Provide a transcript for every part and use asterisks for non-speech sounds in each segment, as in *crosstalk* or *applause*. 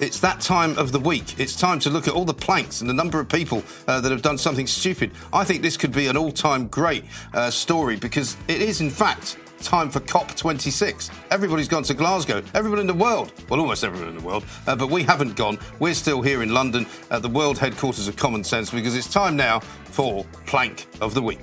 it's that time of the week. It's time to look at all the planks and the number of people uh, that have done something stupid. I think this could be an all time great uh, story because it is, in fact, time for COP26. Everybody's gone to Glasgow. Everyone in the world. Well, almost everyone in the world. Uh, but we haven't gone. We're still here in London at the world headquarters of Common Sense because it's time now for Plank of the Week.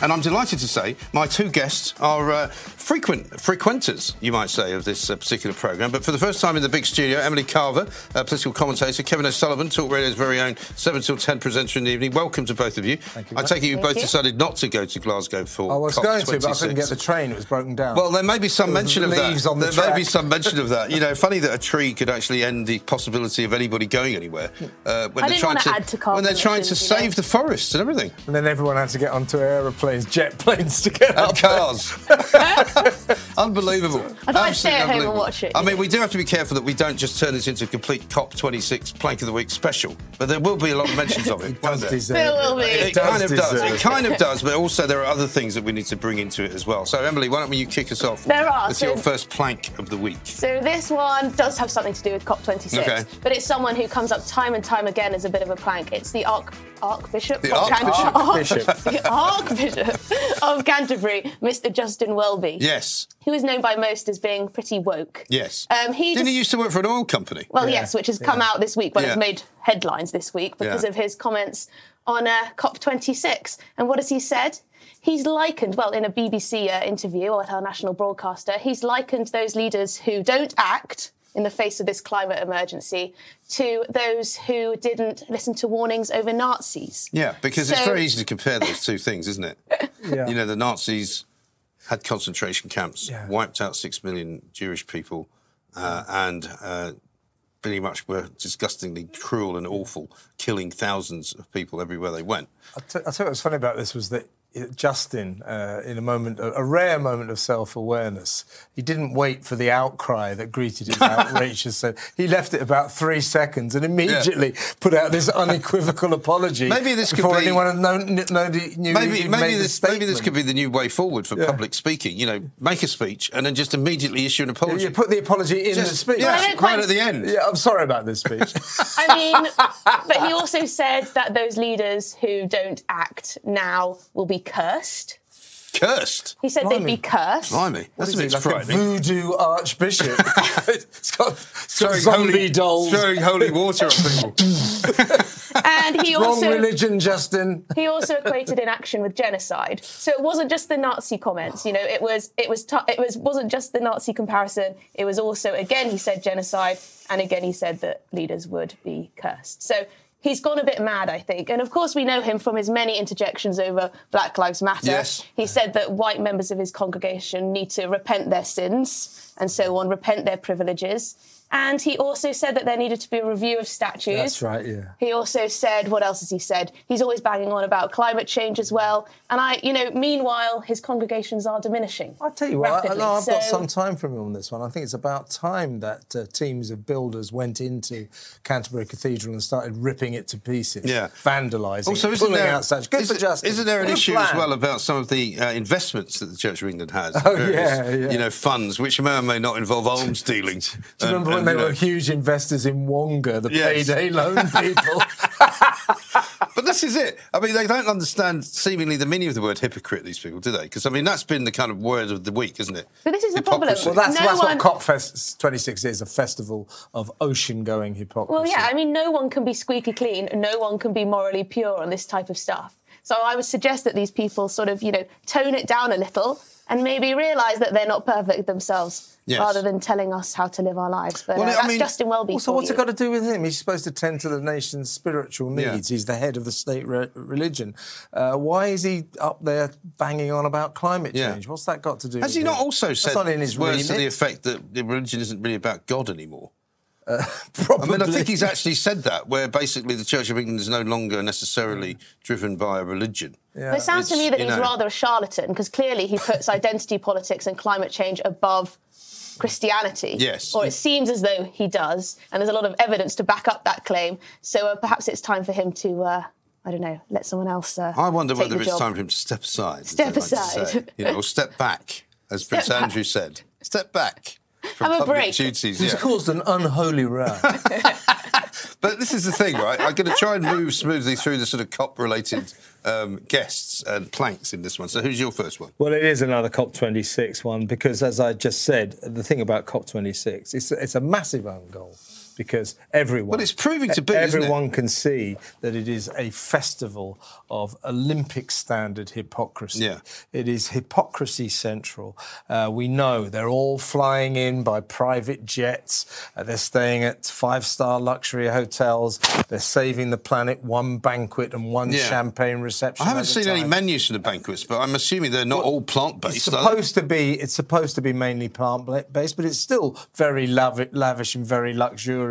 And I'm delighted to say my two guests are uh, frequent frequenters, you might say, of this uh, particular programme. But for the first time in the big studio, Emily Carver, uh, political commentator, Kevin O'Sullivan, Talk Radio's very own 7 till 10 presenter in the evening. Welcome to both of you. Thank you, I take it you Thank both you. decided not to go to Glasgow for I was COP going to, but I couldn't get the train. It was broken down. Well, there may be some mention of that. on the there may be some mention of that. You know, *laughs* funny that a tree could actually end the possibility of anybody going anywhere uh, when I they're didn't trying wanna to, add to carbon when they're trying to emissions, know. save the forests and everything. and then everyone had to get onto aeroplanes, jet planes to get and up cars. *laughs* *laughs* Unbelievable. I thought I'd stay Absolutely at home and watch it, I you mean, we do have to be careful that we don't just turn this into a complete COP26 Plank of the Week special, but there will be a lot of mentions of it. *laughs* It won't does there? deserve There will be. It, It does kind of does. It it. kind of *laughs* does, but also there are other things that we need to bring into it as well. So, Emily, why don't you kick us off? There are, with so- your first plank of the week. So this one does have something to do with COP26, Okay. but it's someone who comes up time and time again as a bit of a plank. It's the Arch- Archbishop The of Canterbury. Archbishop. the Archbishop of Canterbury, Mr. Justin Welby, Yes, who is known by most as being pretty woke. yes. Um, he Didn't just- he used to work for an oil company? Well, Yeah, yes, which has come out this week. Well, Yeah. it's made headlines this week because Yeah. of his comments on uh, COP26. And what has he said? He's likened, well, in a BBC uh, interview with our national broadcaster, he's likened those leaders who don't act in the face of this climate emergency to those who didn't listen to warnings over Nazis. Yeah, because it's very easy to compare those two things, isn't it? *laughs* Yeah. You know, the Nazis had concentration camps, Yeah. wiped out six million Jewish people, uh, and uh, pretty much were disgustingly cruel and awful, killing thousands of people everywhere they went. I'll tell I'll you what's funny about this was that Justin, uh, in a moment, a, a rare moment of self-awareness, he didn't wait for the outcry that greeted his *laughs* outrageous. So he left it about three seconds and immediately put out this unequivocal apology. *laughs* Maybe this could before be- anyone had known, known knew Maybe, maybe the this, maybe this could be the new way forward for Yeah. public speaking. You know, make a speech and then just immediately issue an apology. You put the apology in Just- the speech. yeah, Well, I don't right quite- at the end. Yeah, I'm sorry about this speech. *laughs* I mean, but he also said that those leaders who don't act now will be cursed. Cursed. He said they'd be cursed. Blimey, What that's is a he, bit like a voodoo archbishop? it's *laughs* got, it's got Throwing zombie holy, dolls. throwing holy water on people. *laughs* And he Wrong also religion, Justin. he also equated inaction with genocide. So it wasn't just the Nazi comments. You know, it was it was t- it was wasn't just the Nazi comparison. It was also again he said genocide, and again he said that leaders would be cursed. So. He's gone a bit mad, I think. And of course, we know him from his many interjections over Black Lives Matter. Yes. He said that white members of his congregation need to repent their sins and so on, repent their privileges. And he also said that there needed to be a review of statues. That's right, yeah. He also said, what else has he said? He's always banging on about climate change as well. And I, you know, meanwhile, his congregations are diminishing. I'll tell you what, I, rapidly. no, I've got some time from him on this one. I think it's about time that uh, teams of builders went into Canterbury Cathedral and started ripping it to pieces, Yeah. vandalising, Also, it, isn't pulling there, out statues. Good is for justice. isn't there an Good issue as well about some of the uh, investments that the Church of England has? Oh, Various, yeah, yeah. You know, funds which may or may not involve arms dealing. Do you remember when they were huge investors in Wonga, the Yes. payday loan *laughs* people? But this is it. I mean, they don't understand seemingly the meaning of the word hypocrite. These people, do they? Because I mean, that's been the kind of word of the week, isn't it? But this is the problem. Hypocrisy. well, that's, No that's one- what Copfest 26 is a festival of ocean going hypocrisy. Well, yeah, I mean, no one can be squeaky clean, no one can be morally pure on this type of stuff. So I would suggest that these people sort of, you know, tone it down a little and maybe realise that they're not perfect themselves, Yes. rather than telling us how to live our lives. But Well, uh, I that's mean- Justin Welby. Also, for what's you. it got to do with him? He's supposed to tend to the nation's spiritual Yeah. needs. He's the head of the state re- religion. Uh, why is he up there banging on about climate Yeah. change? What's that got to do Has with he him? not also That's said not in his words to the effect that the religion isn't really about God anymore? *laughs* I mean, I think he's actually said that, where basically the Church of England is no longer necessarily driven by a religion. Yeah. But it sounds to me that he's know- rather a charlatan because clearly he puts *laughs* identity politics and climate change above Christianity. Yes. Or it seems as though he does, and there's a lot of evidence to back up that claim. So uh, perhaps it's time for him to, uh, I don't know, let someone else. Uh, I wonder take whether the it's job. time for him to step aside. Step they like to aside. say. you know, or step back, as *laughs* Step Prince back. Andrew said. Step back from Have a public break. duties. He's yeah. caused an unholy row. *laughs* But this is the thing, right? I'm going to try and move smoothly through the sort of COP-related um, guests and planks in this one. So, who's your first one? Well, it is another COP26 one because, as I just said, the thing about COP26, it's, it's a massive own goal because everyone. Well, it's proving to be? Everyone can see that it is a festival of Olympic standard hypocrisy. Yeah. It is hypocrisy central. Uh, we know they're all flying in by private jets. Uh, they're staying at five star luxury hotels. They're saving the planet one banquet and one Yeah. champagne reception. I haven't seen any menus for the banquets, but I'm assuming they're not all plant-based. It's supposed to be. It's supposed to be mainly plant-based, but it's still very lavi- lavish and very luxurious.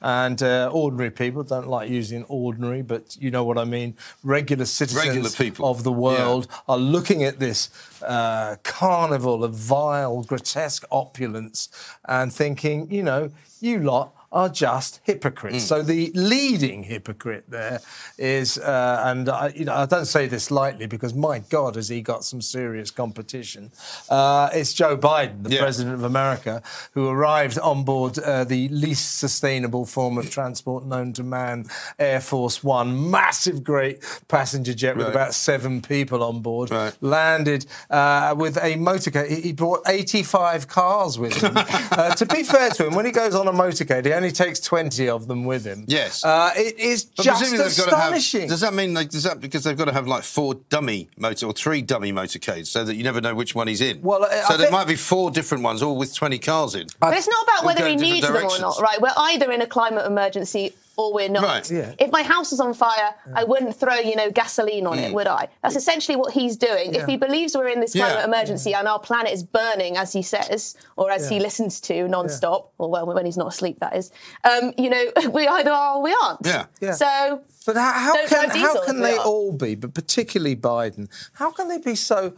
And uh, ordinary people don't like using ordinary, but you know what I mean. Regular citizens Regular people. of the world are looking at this uh, carnival of vile, grotesque opulence and thinking, you know, you lot. Are just hypocrites. Mm. So the leading hypocrite there is, uh, and I, you know, I don't say this lightly because my God, has he got some serious competition? Uh, it's Joe Biden, the Yeah. president of America, who arrived on board uh, the least sustainable form of transport known to man, Air Force One, massive, great passenger jet with Right. about seven people on board. Right. Landed uh, with a motorcade. He, brought 85 cars with him. *laughs* uh, to be fair to him, when he goes on a motorcade, he only takes 20 of them with him. Yes. Uh, it is But just presumably they've got to have. astonishing. Does that mean like, does that because they've got to have like four dummy motor or three dummy motorcades so that you never know which one he's in? Well, I- I so there think- might be four different ones, all with twenty cars in. But it's not about whether he in different needs them or not, right? We're either in a climate emergency or we're not. Right. Yeah. If my house was on fire, I wouldn't throw, you know, gasoline on it, would I? That's essentially what he's doing. If he believes we're in this climate Mm. Yeah. emergency and our planet is burning, as he says, or as he listens to non-stop, or well, when he's not asleep, that is, um, you know, *laughs* we either are or we aren't. Yeah. Yeah. So But how, how Don't can how can they are. all be, but particularly Biden, how can they be so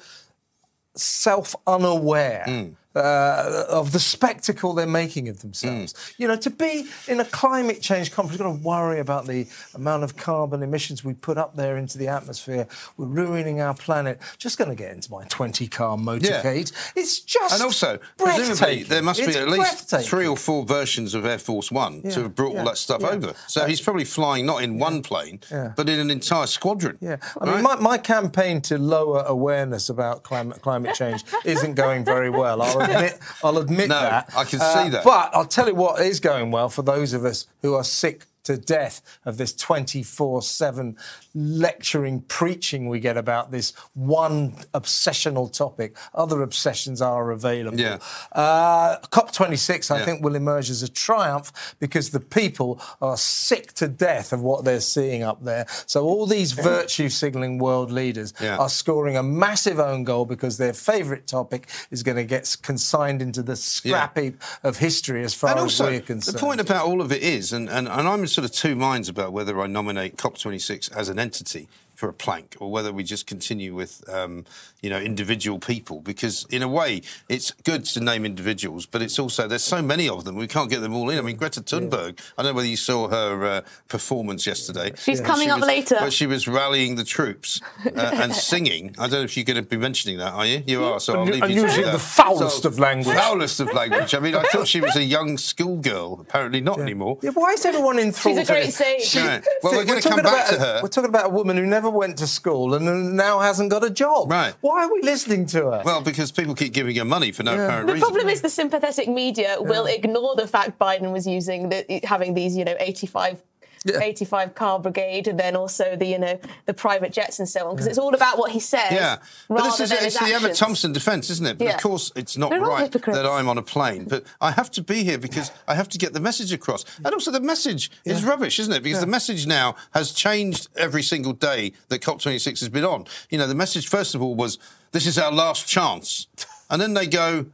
self unaware Hmm. Uh, of the spectacle they're making of themselves? Hmm. You know, to be in a climate change conference, you've got to worry about the amount of carbon emissions we put up there into the atmosphere. We're ruining our planet. Just going to get into my 20 car motorcade. It's just And also, presumably, there must be It's at least three or four versions of Air Force One Yeah, to have brought yeah, all that stuff yeah. over. So he's probably flying not in one plane, Yeah. but in an entire squadron. Yeah, I mean, my, my campaign to lower awareness about climate climate change isn't going very well. I'll admit, I'll admit No, that. Uh, I can see that. But I'll tell you what is going well for those of us who are sick to death of this 24 7 lecturing, preaching we get about this one obsessional topic. Other obsessions are available. Yeah. Uh, COP26, I Yeah. think, will emerge as a triumph because the people are sick to death of what they're seeing up there. So all these virtue signalling world leaders Yeah. are scoring a massive own goal because their favourite topic is going to get consigned into the scrap heap of history as far and as also, we're concerned. the point about all of it is, and, and, and I'm in sort of two minds about whether I nominate COP26 as an entity for a plank or whether we just continue with, um, you know, individual people. Because in a way, it's good to name individuals, but it's also there's so many of them we can't get them all in. I mean, Greta Thunberg. I don't know whether you saw her uh, performance yesterday. She's but coming she up was- later. But she was rallying the troops uh, and *laughs* singing. I don't know if you're going to be mentioning that, are you? You are. So I'll And- leave and you to using that. the foulest of language. Foulest of language. I mean, I thought she was a *laughs* young schoolgirl. Apparently not anymore. Yeah, why is everyone enthralled? She's a great this? sage. She- Right. Well, we're gonna come back about to her. We're talking about a woman who never went to school and now hasn't got a job. Right. Why are we listening to her? Well, because people keep giving her money for no apparent The reason. The problem is the sympathetic media will ignore the fact Biden was using the, having these, you know, 85. Yeah. 85 car brigade and then also the you know the private jets and so on because it's all about what he says Yeah, but this is it's the Emma. Thompson defence, isn't it? But Yeah. of course, it's not They're right that I'm on a plane. But I have to be here because I have to get the message across. And also, the message is rubbish, isn't it? Because the message now has changed every single day that COP26 has been on. You know, the message first of all was this is our last chance, and then they go,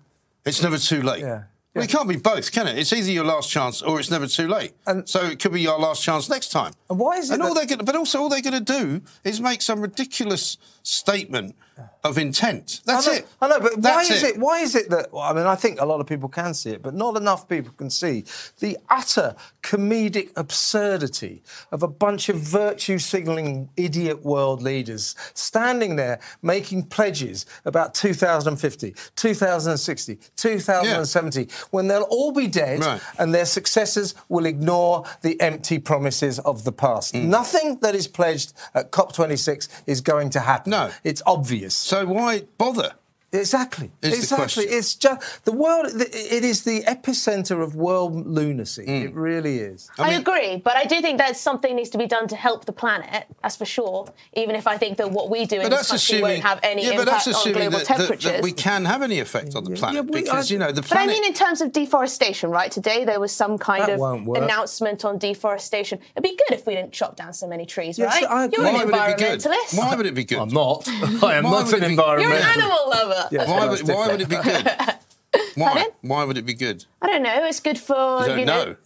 it's never too late. Yeah. Well, it can't be both, can it? It's either your last chance or it's never too late. And- so it could be your last chance next time. And why is it And all they're going, but also all they're going to do is make some ridiculous statement of intent. That's I know, it. I know, but That's why is it? Why is it that? well, I mean, I think a lot of people can see it, but not enough people can see the utter comedic absurdity of a bunch of virtue signalling idiot world leaders standing there making pledges about 2050, 2060, 2070, when they'll all be dead Right. and their successors will ignore the empty promises of the past. Mm. Nothing that is pledged at COP26 is going to happen. No. It's obvious. So why bother? Exactly. Is exactly. question. It's just the world. It is the epicenter of world lunacy. Mm. It really is. I, agree, but I do think that something needs to be done to help the planet. That's for sure. Even if I think that what we do in But this that's country assuming. won't have any yeah, but impact that's on assuming global that, that- temperatures. that we can have any effect on the planet yeah, we- because I- you know the planet. But. I mean, in terms of deforestation, right? Today there was some kind of announcement on deforestation. It'd be good if we didn't chop down so many trees, Yes, right? I. You're an why would it be good? environmentalist. Why would it be good? I'm not. *laughs* I am Why not an it be- You're an animal lover. Yeah. Why would, why would it be good? *laughs* Why? Pardon? Why would it be good? I don't know. It's good for You don't you know,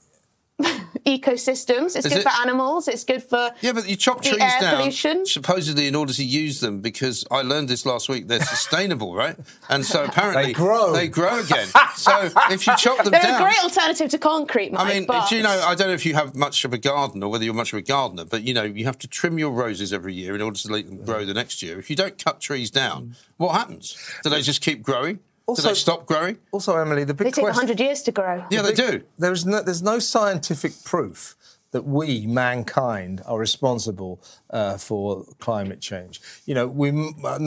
know. Ecosystems. It's Is good it? for animals. It's good for Yeah, but you chop trees air down pollution. supposedly in order to use them because I learned this last week. They're sustainable, right? And so *laughs* apparently They grow. They grow again. *laughs* so if you chop them They're down, a great alternative to concrete, Mike. I mean, but do you know? I don't know if you have much of a garden or whether you're much of a gardener, but you know, you have to trim your roses every year in order to let them grow the next year. If you don't cut trees down, what happens? Do they just keep growing? Also- do they stop growing? Also, Emily, the big they take question. 100 years to grow. Yeah, they do. There is no, there's no scientific proof that we, mankind, are responsible uh, for climate change. You know, we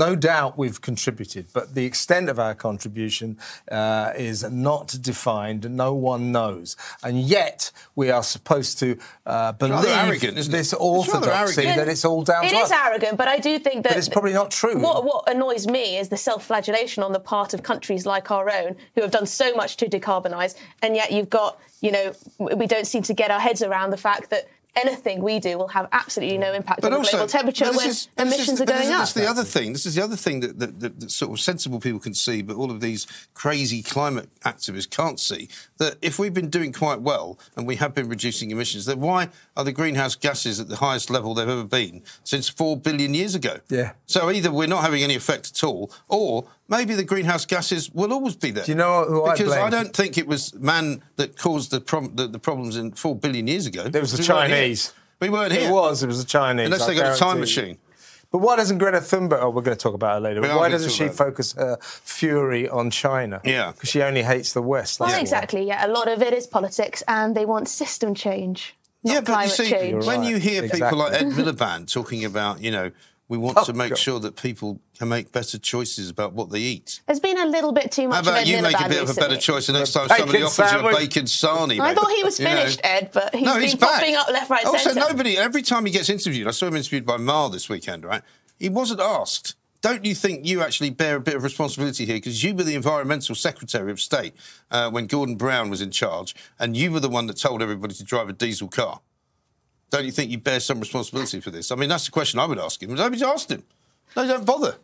no doubt we've contributed, but the extent of our contribution uh, is not defined. No one knows, and yet we are supposed to uh, believe arrogant, isn't this It's orthodoxy arrogant. that it's all down It to is us. arrogant, but I do think that But it's probably not true. What, what annoys me is the self-flagellation on the part of countries like our own who have done so much to decarbonise, and yet you've got, you know, we don't seem to get our heads around the fact that anything we do will have absolutely no impact on the global temperature but when is- emissions is- are but going this is- up. That's the other thing. This is the other thing that, that, that, that sort of sensible people can see, but all of these crazy climate activists can't see. That if we've been doing quite well and we have been reducing emissions, then why are the greenhouse gases at the highest level they've ever been since four billion years ago? Yeah. So either we're not having any effect at all, or maybe the greenhouse gases will always be there. Do you know who I because blame? don't think it was man that caused the, prob- the, the problems in four billion years ago. It was the We weren't. Chinese. We weren't here. It was. It was the Chinese. Unless I they got a time machine. But why doesn't Greta Thunberg? Oh, we're going to talk about her later. But why doesn't she about focus her fury on China? Yeah. because she only hates the West. well, that's why. exactly. Yeah, a lot of it is politics, and they want system change, not yeah, but you climate see, change. when right. you hear people like Ed Exactly. Miliband talking about, you know, We want Oh, to make God. sure that people can make better choices about what they eat. There's been a little bit too much. How about of you make a Miliband bit of a better choice the next time somebody offers you a bacon sarnie? I mate? thought he was You know? finished, Ed, but he's no, been he's popping up left, right, Also, centre. nobody. Every time he gets interviewed, I saw him interviewed by Marr this weekend. Right, he wasn't asked. Don't you think you actually bear a bit of responsibility here? Because you were the environmental secretary of state uh, when Gordon Brown was in charge, and you were the one that told everybody to drive a diesel car. Don't you think you bear some responsibility for this? I mean, that's the question I would ask him. Nobody's asked him. No, don't bother.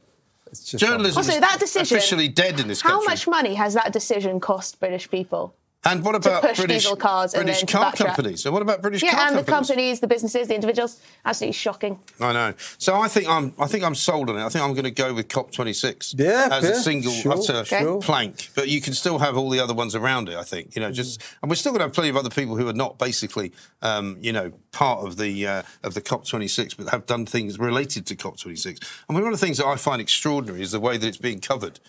It's just Journalism Also, is that decision. officially dead in this How country. much money has that decision cost British people? And what to about push British cars British then car companies? And what about British Yeah, car and the companies? companies, the businesses, the individuals. Absolutely shocking. I know. So I think I'm. I think I'm sold on it. I think I'm going to go with COP26 Yeah, as yeah, a single sure, utter sure. plank. But you can still have all the other ones around it. I think you know. Just and we're still going to have plenty of other people who are not basically, um, you know, part of the uh, of the COP26, but have done things related to COP26. And one of the things that I find extraordinary is the way that it's being covered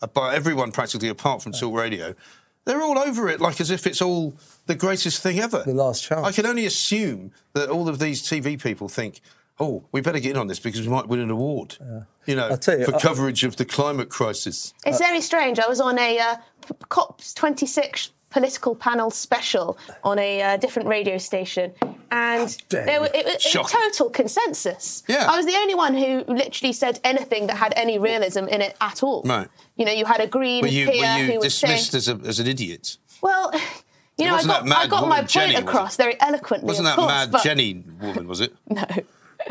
uh, by everyone practically, apart from Talk Radio. They're all over it like as if it's all the greatest thing ever. The last chance. I can only assume that all of these TV people think, oh, we better get in on this because we might win an award. You know, I'll tell you, for I- coverage of the climate crisis. It's very strange. I was on a uh, COP26 political panel special on a uh, different radio station, and there you. was, it was Shocking. total consensus. Yeah. I was the only one who literally said anything that had any realism in it at all. Right. You know, you had a green Were you, peer were who you was saying, dismissed as, a, as an idiot? "Well." You know, I got, mad I got my woman point Jenny, across very eloquently. Wasn't of that course, mad but- Jenny woman, was it? *laughs* No.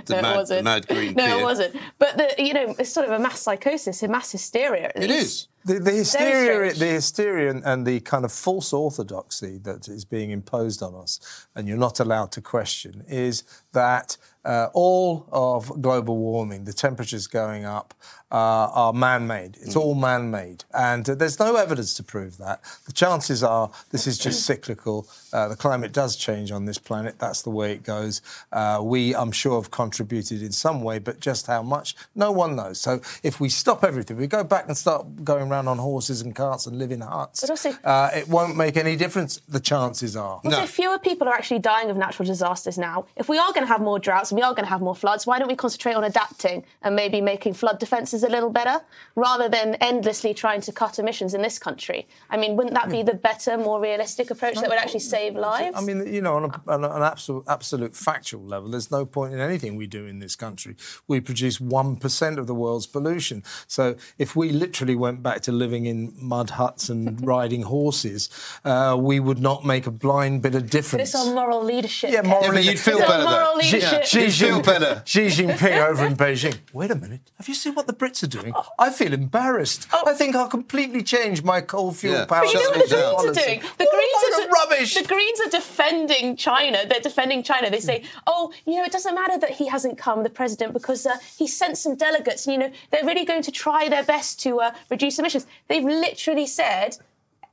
The no, mad- it wasn't. mad green no, peer. it wasn't. But the, you know, it's sort of a mass psychosis, a mass hysteria. At least. is. The, the hysteria, the hysteria, and, the kind of false orthodoxy that is being imposed on us, and you're not allowed to question, is that uh, all of global warming, the temperatures going up, uh, are man-made. It's all man-made, and uh, there's no evidence to prove that. The chances are this is just cyclical. Uh, the climate does change on this planet. That's the way it goes. Uh, we, I'm sure, have contributed in some way, but just how much, no one knows. So if we stop everything, we go back and start going around on horses and carts and live in huts, But also- uh, it won't make any difference. The chances are. Also, fewer people are actually dying of natural disasters now. If we are going to have more droughts and we are going to have more floods, why don't we concentrate on adapting and maybe making flood defences a little better rather than endlessly trying to cut emissions in this country? I mean, wouldn't that be the better, more realistic approach that would actually save lives? I mean, you know, on, a, on an absolute, absolute factual level, there's no point in anything we do in this country. We produce 1% of the world's pollution. So if we literally went back to living in mud huts and *laughs* riding horses, uh, we would not make a blind bit of but difference. it's on moral leadership. Yeah, Kev. moral Yeah, but you'd feel It's better moral though. leadership. Xi You'd feel Jinping- better. Xi Jinping *laughs* over in Beijing. Wait a minute. Have you seen what the Brits are doing? I feel embarrassed. I think I'll completely change my coal fuel Yeah. power. But You know what the it down. Greens are doing? The What Greens are de- rubbish. The Greens are defending China. They're defending China. They say, "Oh, you know, it doesn't matter that he hasn't come, the president, because uh, he sent some delegates. And, you know, they're really going to try their best to uh, reduce emissions." They've literally said.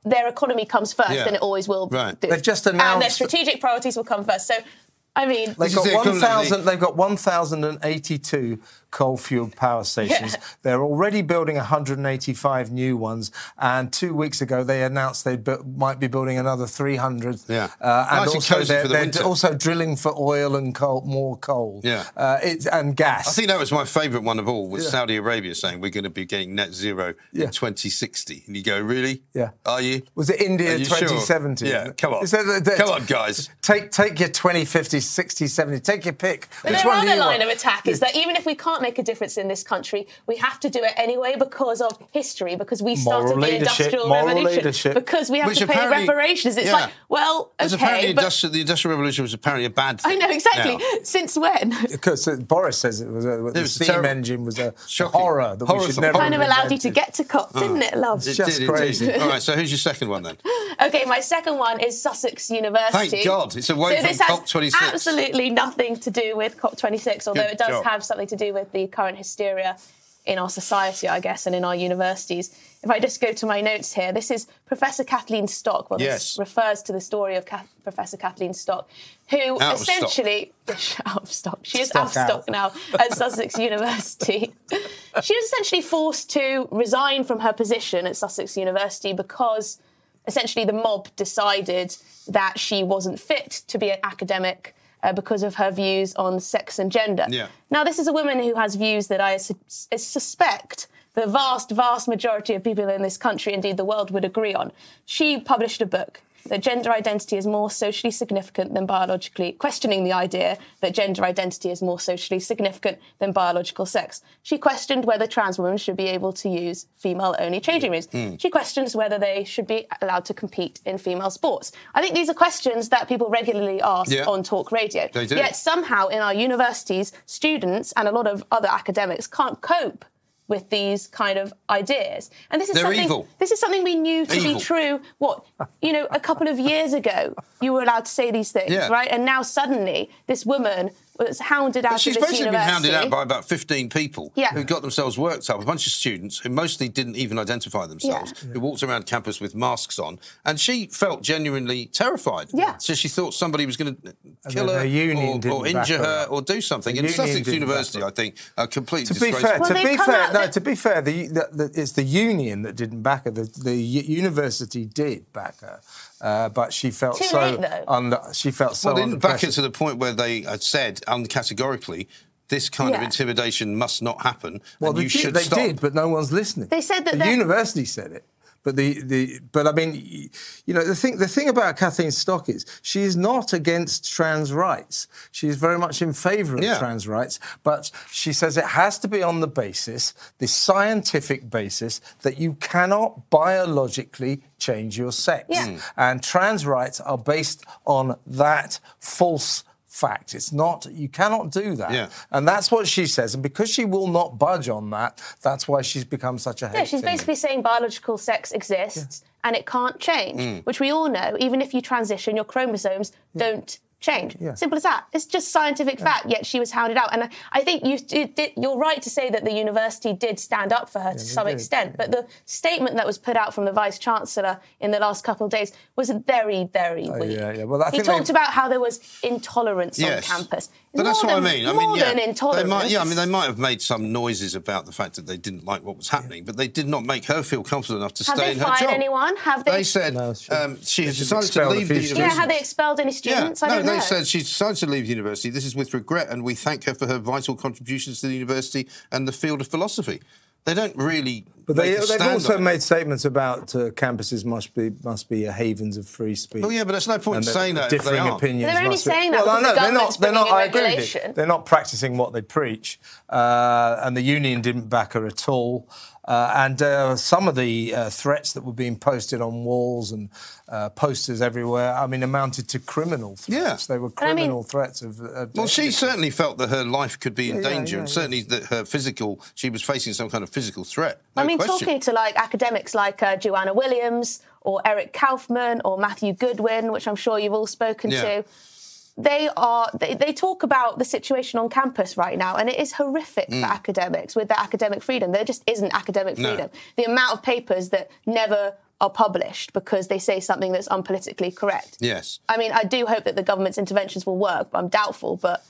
Their economy comes first, Yeah. and it always will. Right. do. They've just and their strategic priorities will come first. So, I mean, They've got the equivalent 1,000. They've got 1,082 coal-fueled power stations. Yeah. They're already building 185 new ones, and two weeks ago they announced they bu- might be building another 300. Yeah. uh, and Nice also they're, the they're also drilling for oil and coal, more coal. Yeah. uh, it's, and gas. I think that was my favourite one of all. Was Saudi Arabia saying we're going to be getting net zero Yeah. in 2060, and you go, really? Yeah. Are you? Was it India Are you sure? Yeah. Come on. Is that- that- Come on, guys. Take take your 20, 50, 60, 70. Take your pick. But Which their one do other you line want? of attack is that even if we can't make a difference in this country, we have to do it anyway because of history, because we started Moral the leadership, industrial moral revolution, leadership. because we have Which to pay reparations. It's yeah. like, well, Because apparently but industrial, the Industrial Revolution was apparently a bad thing. I know exactly. now. Since when? *laughs* Because uh, Boris says it was a, the was steam terrible. engine was a Shocking. horror that Horror we should thought. never kind of have allowed you to get to COP, didn't it, love? It just did, crazy. indeed. All right, so who's your second one then? *laughs* Okay, my second one is Sussex University. Thank God, it's away so from this COP26. Absolutely nothing to do with COP26, although Good it does job. have something to do with the current hysteria in our society, I guess, and in our universities. If I just go to my notes here, this is Professor Kathleen Stock. Well, Yes. this refers to the story of Kath- Professor Kathleen Stock, who Out of stock. essentially *laughs* out of stock. She is Stock out of out. stock now at Sussex *laughs* University. She was essentially forced to resign from her position at Sussex University because essentially the mob decided that she wasn't fit to be an academic uh, because of her views on sex and gender. Yeah. Now, this is a woman who has views that I su- suspect the vast, vast majority of people in this country, indeed the world, would agree on. She published a book that gender identity is more socially significant than biologically, questioning the idea that gender identity is more socially significant than biological sex. She questioned whether trans women should be able to use female only changing rooms. Hmm. She questions whether they should be allowed to compete in female sports. I think these are questions that people regularly ask Yeah. on talk radio. Yet somehow in our universities, students and a lot of other academics can't cope with these kind of ideas. And this is They're something evil. this is something we knew to Evil. be true. What you know, a couple of years ago, you were allowed to say these things, Yeah. right? And now suddenly, this woman was hounded out But she's of this basically been hounded out by about 15 people Yeah. who got themselves worked up. A bunch of students who mostly didn't even identify themselves, Yeah. who walked around campus with masks on. And she felt genuinely terrified. Yeah. So she thought somebody was going to kill her her union or, or injure her her or do something. The and union Sussex University, I think, are completely To be fair, Well, to be fair, no. To be fair, the, the, the, it's the union that didn't back her. The, the university did back her, uh, but she felt Too so late, though. under. She felt so well, they under didn't back pressure. it to the point where they had said uncategorically, this kind of intimidation must not happen, Well, and they, you did, should they stop. did, but no one's listening. They said that the university said it, but the, the but I mean, you know, the thing the thing about Kathleen Stock is she is not against trans rights. She is very much in favour of Yeah. trans rights, but she says it has to be on the basis, the scientific basis, that you cannot biologically change your sex, Yeah. Mm. and trans rights are based on that false. Fact. It's not. You cannot do that. Yeah. And that's what she says. And because she will not budge on that, that's why she's become such a hate Yeah, she's thing. basically saying biological sex exists and it can't change, Mm. which we all know. Even if you transition, your chromosomes don't change. Yeah. Simple as that. It's just scientific fact. Yet she was hounded out, and I, I think you did, did, you're right to say that the university did stand up for her to some did. extent. But the statement that was put out from the vice chancellor in the last couple of days was very, very oh, weak. Oh, yeah, yeah. Well, I he think talked they- about how there was intolerance Yes. on campus. But that's More what I mean. I mean, yeah, than they might, yeah, I mean, they might have made some noises about the fact that they didn't like what was happening, but they did not make her feel comfortable enough to Have stay in her fired job. anyone? Have they? They said No, she- um, she has decided to expelled leave few the students. yeah, university. have they expelled any students? I no, don't they know. said she's decided to leave the university. This is with regret, and we thank her for her vital contributions to the university and the field of philosophy. They don't really. But they, make a they've also on it. made statements about uh, campuses must be must be havens of free speech. Oh, yeah, but there's no point point in saying that if they Differing aren't. opinions. They're only must be- saying that well, I because know the they're not. They're not. I agree with you. They're not practicing what they preach, uh, and the union didn't back her at all. Uh, and uh, some of the uh, threats that were being posted on walls and uh, posters everywhere, I mean, amounted to criminal threats. Yeah. They were I mean- criminal threats of. of Well, she certainly felt that her life could be in yeah, danger, yeah, and yeah. certainly that her physical, she was facing some kind of physical threat. No I mean, question. talking to like academics like uh, Joanna Williams or Eric Kaufmann or Matthew Goodwin, which I'm sure you've all spoken Yeah. to, they are they, they talk about the situation on campus right now, and it is horrific for academics with their academic freedom. There just isn't academic Mm. No. freedom. The amount of papers that never are published because they say something that's unpolitically correct. Yes. I mean, I do hope that the government's interventions will work, but I'm doubtful. But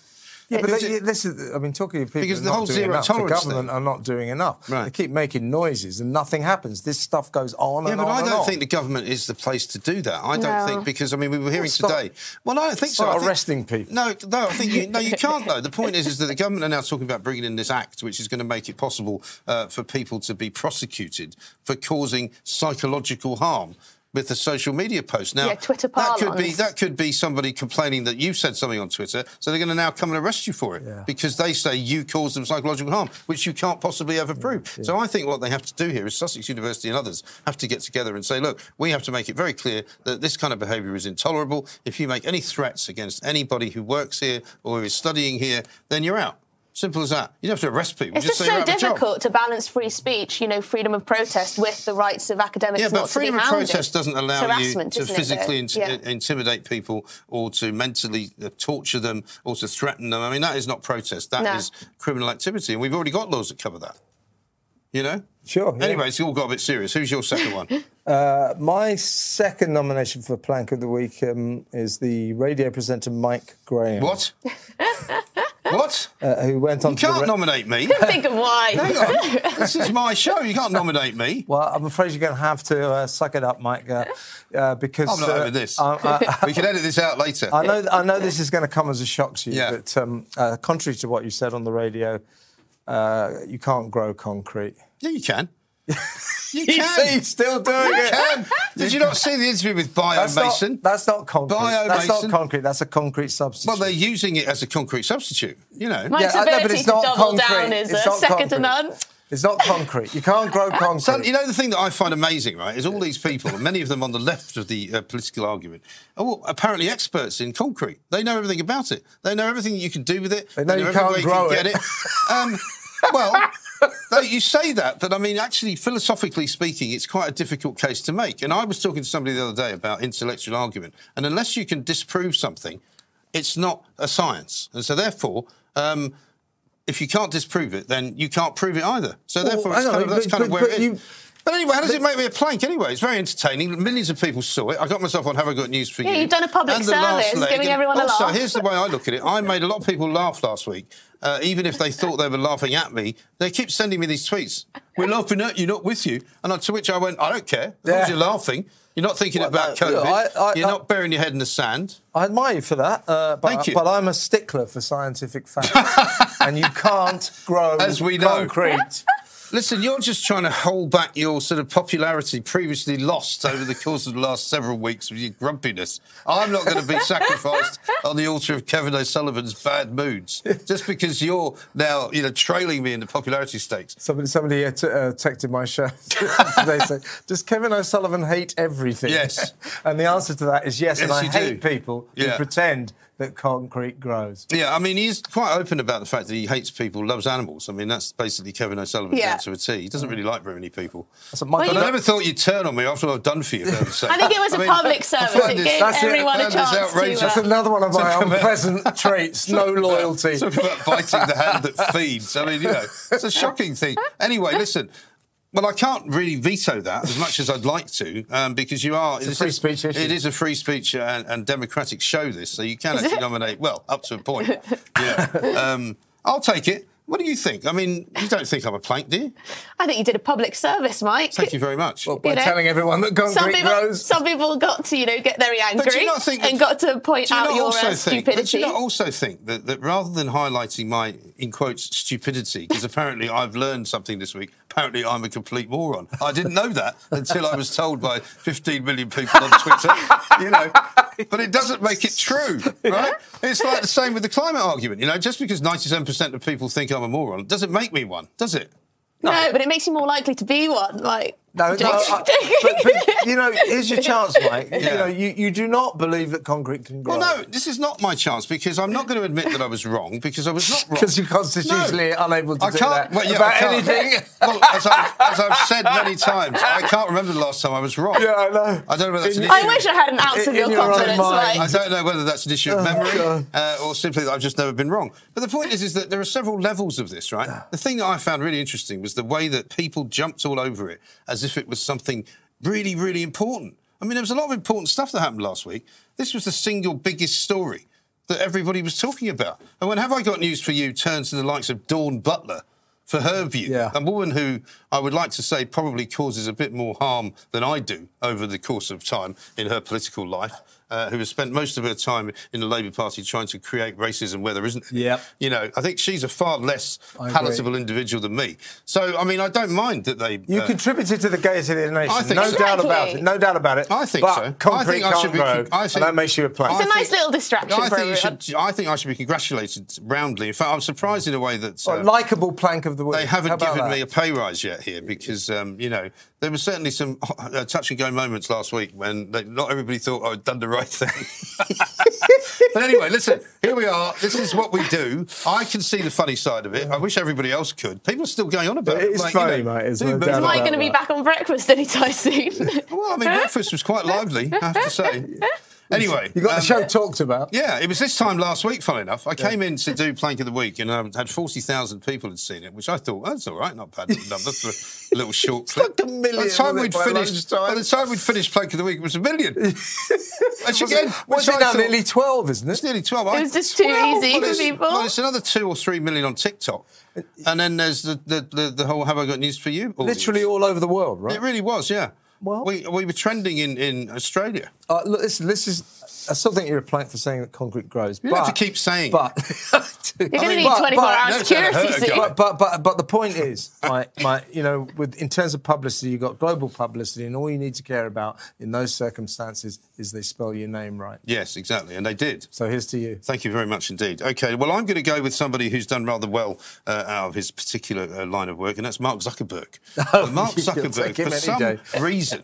Yeah, but it's- they, this is, I mean, talking to people Because the whole doing zero enough, tolerance the government thing. are not doing enough. Right. They keep making noises and nothing happens. This stuff goes on and on. Yeah, but on I don't think the government is the place to do that. I don't No. think because I mean we were hearing stop- today. Well, no, I don't think so. start I think- arresting people. No, no, I think you, no, you can't though. The point is, is that the government are now talking about bringing in this act, which is going to make it possible uh, for people to be prosecuted for causing psychological harm. With the social media post now, Yeah, Twitter that could be that could be somebody complaining that you said something on Twitter, so they're going to now come and arrest you for it Yeah. because they say you caused them psychological harm, which you can't possibly ever prove. So I think what they have to do here is Sussex University and others have to get together and say, look, we have to make it very clear that this kind of behaviour is intolerable. If you make any threats against anybody who works here or who is studying here, then you're out. Simple as that. You don't have to arrest people. It's just, say so you're out of a job. difficult to balance free speech, you know, freedom of protest with the rights of academics Yeah, not but freedom to be of protest doesn't allow you harassment, to isn't it, physically Yeah. intimidate people or to mentally uh, torture them or to threaten them. I mean, that is not protest. That is No. criminal activity, and we've already got laws that cover that. You know. Sure, yeah. Anyway, it's all got a bit serious. Who's your second one? *laughs* Uh, my second nomination for Plank of the Week um, is the radio presenter Mike Graham. what? *laughs* What? uh, who went on You can't re- nominate me. *laughs* Think of why. Hang on. This is my show. You can't nominate me. Well, I'm afraid you're going to have to uh, suck it up, Mike, uh, uh, because I'm not uh, having this. I, I- *laughs* we can edit this out later. I know, I know this is going to come as a shock to you, Yeah. but um, uh, contrary to what you said on the radio, uh, you can't grow concrete. Yeah, you can. You You can. see, he's still doing You it. can. Did you not see the interview with Bio That's Mason? not, that's not concrete. Bio That's not concrete. That's a concrete substitute. well, they're using it as a concrete substitute. You know. Mike's I know, but it's to not double down concrete. is It's not second to concrete. none. It's not concrete. You can't grow *laughs* concrete. So, you know, the thing that I find amazing, right, is all these people, and many of them on the left of the uh, political argument, are all apparently experts in concrete. They know everything about it. They know everything you can do with it. They know you can't way grow can it. get it. Um, well, *laughs* you say that, but I mean, actually, philosophically speaking, it's quite a difficult case to make. And I was talking to somebody the other day about intellectual argument, and unless you can disprove something, it's not a science. And so, therefore, um, if you can't disprove it, then you can't prove it either. So Well, therefore, on, kind of, that's but- kind of where but it is. you- but anyway, how does it make me a plank anyway? It's very entertaining. Millions of people saw it. I got myself on Have I Got News for Yeah, You? you've done a public And service, leg. giving everyone a also, laugh. here's the way I look at it. I made a lot of people laugh last week, uh, even if they thought they were laughing at me. They keep sending me these tweets. We're laughing at you, not with you. And to which I went, I don't care. As long as you're laughing. You're not thinking Well, about no, COVID. look, I- I- you're I- not burying your head in the sand. I admire you for that, uh, but, Thank you. but I'm a stickler for scientific facts, *laughs* and you can't grow As we know. concrete. Listen, you're just trying to hold back your sort of popularity previously lost over the course of the last several weeks with your grumpiness. I'm not going to be *laughs* sacrificed on the altar of Kevin O'Sullivan's bad moods just because you're now, you know, trailing me in the popularity stakes. Somebody, somebody uh, t- uh, texted my show today saying, "Does Kevin O'Sullivan hate everything?" Yes. *laughs* and the answer to that is yes. and I hate do. people Yeah. who pretend that concrete grows. Yeah, I mean, he's quite open about the fact that he hates people, loves animals. I mean, that's basically Kevin O'Sullivan Yeah. down to a T. He doesn't really like very many people. That's what Michael. But I never thought you'd turn on me after what I've done for you. for. I think it was a mean, public service. find It gave that's it. everyone I a find this chance to. outrageous. That's Uh, another one of my Talk unpleasant *laughs* traits. No loyalty. Talk about biting the hand that feeds. I mean, you know, it's a shocking thing. Anyway, listen. Well, I can't really veto that as much as I'd like to, um, because you are. a this free is- speech issue. It is a free speech and, and democratic show. This, so you can actually nominate. Well, up to a point. *laughs* Yeah, um, I'll take it. What do you think? I mean, you don't think I'm a plank, do you? I think you did a public service, Mike. Thank you very much. Well, by You know, telling everyone that concrete some people, grows. some people got to, you know, get very angry But you not think and got to point do you out not your also uh, think, But do stupidity. you not also think that, that rather than highlighting my, in quotes, stupidity, because apparently I've learned something this week, apparently I'm a complete moron. I didn't know that until I was told by 15 million people on Twitter, you know. But it doesn't make it true, right? It's like the same with the climate argument, you know. Just because 97% of people think I'm a moron doesn't make me one, does it? no, but it makes you more likely to be one. Like, No, no, joking, I- joking. But, but, you know, here's your chance, *laughs* Mike. You know, you, you do not believe that concrete can grow. Well, no, this is not my chance because I'm not going to admit that I was wrong because I was not wrong. Because you're constitutionally No. unable to I do can't, that well, yeah, about I can't. anything. *laughs* Well, as, I, as I've said many times, I can't remember the last time I was wrong. Yeah, I know. I don't know whether that's an issue. I wish I had an ounce In- of your your confidence. mind. I don't know whether that's an issue of Oh, memory God. uh, or simply that I've just never been wrong. But the point is, is that there are several levels of this, right? The thing that I found really interesting was the way that people jumped all over it as if it was something really, really important. I mean, there was a lot of important stuff that happened last week. This was the single biggest story that everybody was talking about. And when Have I Got News for You turns to the likes of Dawn Butler for her view, Yeah. a woman who I would like to say probably causes a bit more harm than I do over the course of time in her political life, uh, who has spent most of her time in the Labour Party trying to create racism where there isn't. any. Yep. You know, I think she's a far less palatable individual than me. So, I mean, I don't mind that they. You uh, contributed to the gaiety of the nation. I think no so. doubt about it. No doubt about it. I think but so. I Concrete think I can't should be- grow, I and think- that makes you a plank. I It's a think- nice little distraction I for think, you should, I think I should be congratulated roundly. In fact, I'm surprised in a way that. Well, uh, likable plank of the week. They haven't given that? me a pay rise yet here because, um, you know, there were certainly some uh, touch and go moments last week when they, not everybody thought I'd done the right thing. *laughs* but anyway, listen, here we are. This is what we do. I can see the funny side of it. I wish everybody else could. People are still going on about it. It is Like, you funny, know, mate. It's no doubt Is on. Mike going to be back on breakfast anytime soon? Well, I mean, breakfast was quite lively, I have to say. *laughs* *laughs* Anyway, *laughs* You got um, the show talked about. Yeah, it was this time last week, funny enough. I came in to do Plank of the Week and um, had 40,000 people had seen it, which I thought, that's all right, not bad *laughs* numbers for a little short clip. like a million, By the time wasn't we'd finished, by the time we'd finished Plank of the Week, it was a million. which Was again, it, what's which it now? Nearly 12, isn't it? It's nearly 12. It I- was just too 12? easy Well, for it's- people. Well, it's another two or three million on TikTok. And then there's the, the, the, the whole Have I Got News for You? audience. Literally all over the world, right? It really was, yeah. Well- we, we were trending in, in Australia. Uh, look, this, this is. I still think you're a plank for saying that concrete grows. You but, have to keep saying But *laughs* You're going to need but- 24 but- hours No, it's gonna security hurt a soon. guy. But, but but but the point is, my, my you know, with in terms of publicity, you've got global publicity, and all you need to care about in those circumstances is they spell your name right. Yes, exactly. And they did. So here's to you. Thank you very much indeed. Okay, well, I'm going to go with somebody who's done rather well uh, out of his particular uh, line of work, and that's Mark Zuckerberg. Uh, *laughs* Mark *laughs* Zuckerberg, for some day. reason,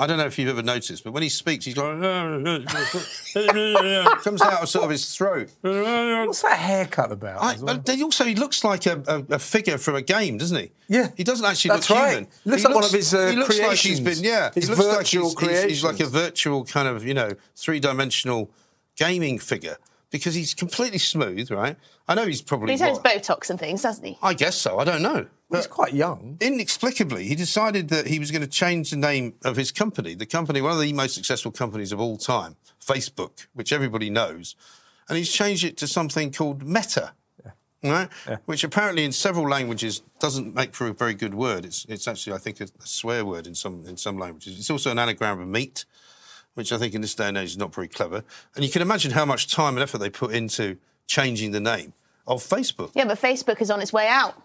I don't know if you've ever noticed, but when he speaks, he's like, *laughs* comes out of sort of his throat. What's that haircut about? I, well? but then also, he looks like a, a, a figure from a game, doesn't he? Yeah. He doesn't actually That's look right. human. He looks like one of his, uh, He looks like he's creations. been, yeah. His he looks like virtual he's, he's, he's like a virtual kind of, you know, three dimensional gaming figure because he's completely smooth, right? I know he's probably. He's had his Botox and things, hasn't he? I guess so. I don't know. He's quite young. inexplicably, he decided that he was going to change the name of his company, the company, one of the most successful companies of all time, Facebook, which everybody knows, and he's changed it to something called Meta. Right, which apparently in several languages doesn't make for a very good word. It's, it's actually, I think, a, a swear word in some in some languages. It's also an anagram of meat, which I think in this day and age is not very clever. And you can imagine how much time and effort they put into changing the name of Facebook. Yeah, but Facebook is on its way out.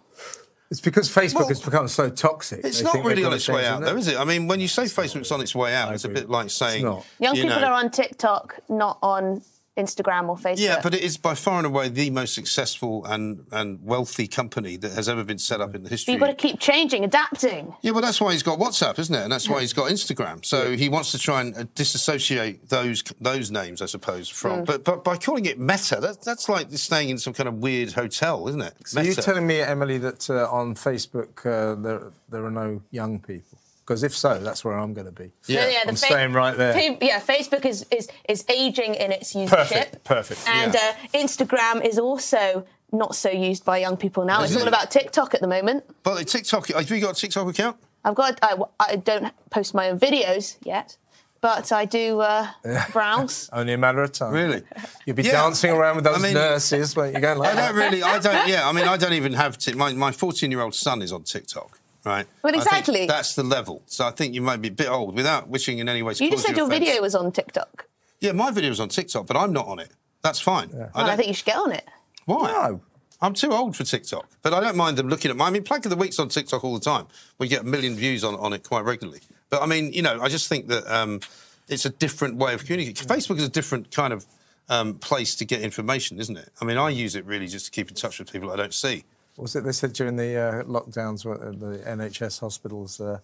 It's because Facebook Well, has become so toxic. It's not really on got its way out, the though, is it? I mean, when you say Facebook's on its way out, it's a bit like saying not. Young you people know- are on TikTok, not on Instagram or Facebook. Yeah, but it is by far and away the most successful and, and wealthy company that has ever been set up in the history. You've got to keep changing, adapting. Yeah, well, that's why he's got WhatsApp, isn't it? And that's why he's got Instagram. So he wants to try and uh, disassociate those those names, I suppose, from. Mm. But but by calling it Meta, that, that's like staying in some kind of weird hotel, isn't it? So you're telling me, Emily, that uh, on Facebook uh, there there are no young people? Because if so, that's where I'm going to be. Yeah. the I'm fa- staying right there. fa- Yeah, Facebook is, is, is aging in its usership. Perfect, perfect, And yeah. uh, Instagram is also not so used by young people now. Is it's all about TikTok at the moment. But the TikTok, have you got a TikTok account? I've got. I, I don't post my own videos yet, but I do uh, *laughs* browse. Only a matter of time. Really? You'll be Yeah. dancing around with those I mean- nurses, won't you? Going like I don't really. I don't. *laughs* Yeah, I mean, I don't even have. T- my my 14 year old son is on TikTok. Right. Well, exactly. that's the level. So I think you might be a bit old, without wishing in any way. You just said your offence. video was on TikTok. Yeah, my video was on TikTok, but I'm not on it. That's fine. I Well, don't, I think you should get on it. why? No. I'm too old for TikTok, but I don't mind them looking at my. I mean, Plank of the Week's on TikTok all the time. We get a million views on, on it quite regularly. But I mean, you know, I just think that um, it's a different way of communicating. Facebook is a different kind of um, place to get information, isn't it? I mean, I use it really just to keep in touch with people I don't see. Was it they said during the uh, lockdowns, uh, the NHS hospitals? Uh,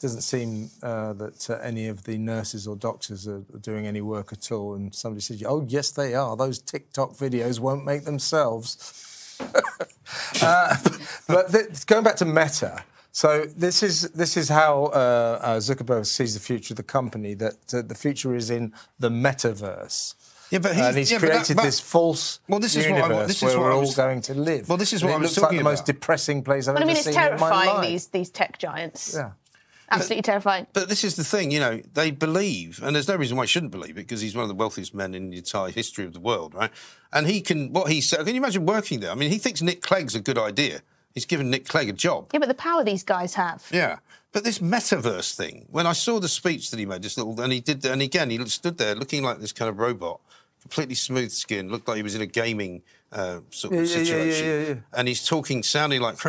doesn't seem uh, that uh, any of the nurses or doctors are doing any work at all. And somebody said, "Oh, yes, they are. Those TikTok videos won't make themselves." *laughs* uh, but th- going back to Meta, so this is this is how uh, uh, Zuckerberg sees the future of the company. That the future is in the metaverse. Yeah, but and he's- he's yeah, but that- created but- this false Well, this is what I universe this is where what we're I all going to live. Well, this is And what it I was looks like talking the most about. depressing place I've But I ever mean, it's seen terrifying these these tech giants. Yeah. Absolutely terrifying. But this is the thing, you know, they believe, and there's no reason why he shouldn't believe it, because he's one of the wealthiest men in the entire history of the world, right? And he can, what he said, can you imagine working there? I mean, he thinks Nick Clegg's a good idea. He's given Nick Clegg a job. Yeah, but the power these guys have. Yeah. But this metaverse thing, when I saw the speech that he made, this little, and he did, and again, he stood there looking like this kind of robot, completely smooth skin, looked like he was in a gaming uh, sort of Yeah, yeah, yeah, situation. yeah, yeah. And he's talking, sounding like *laughs*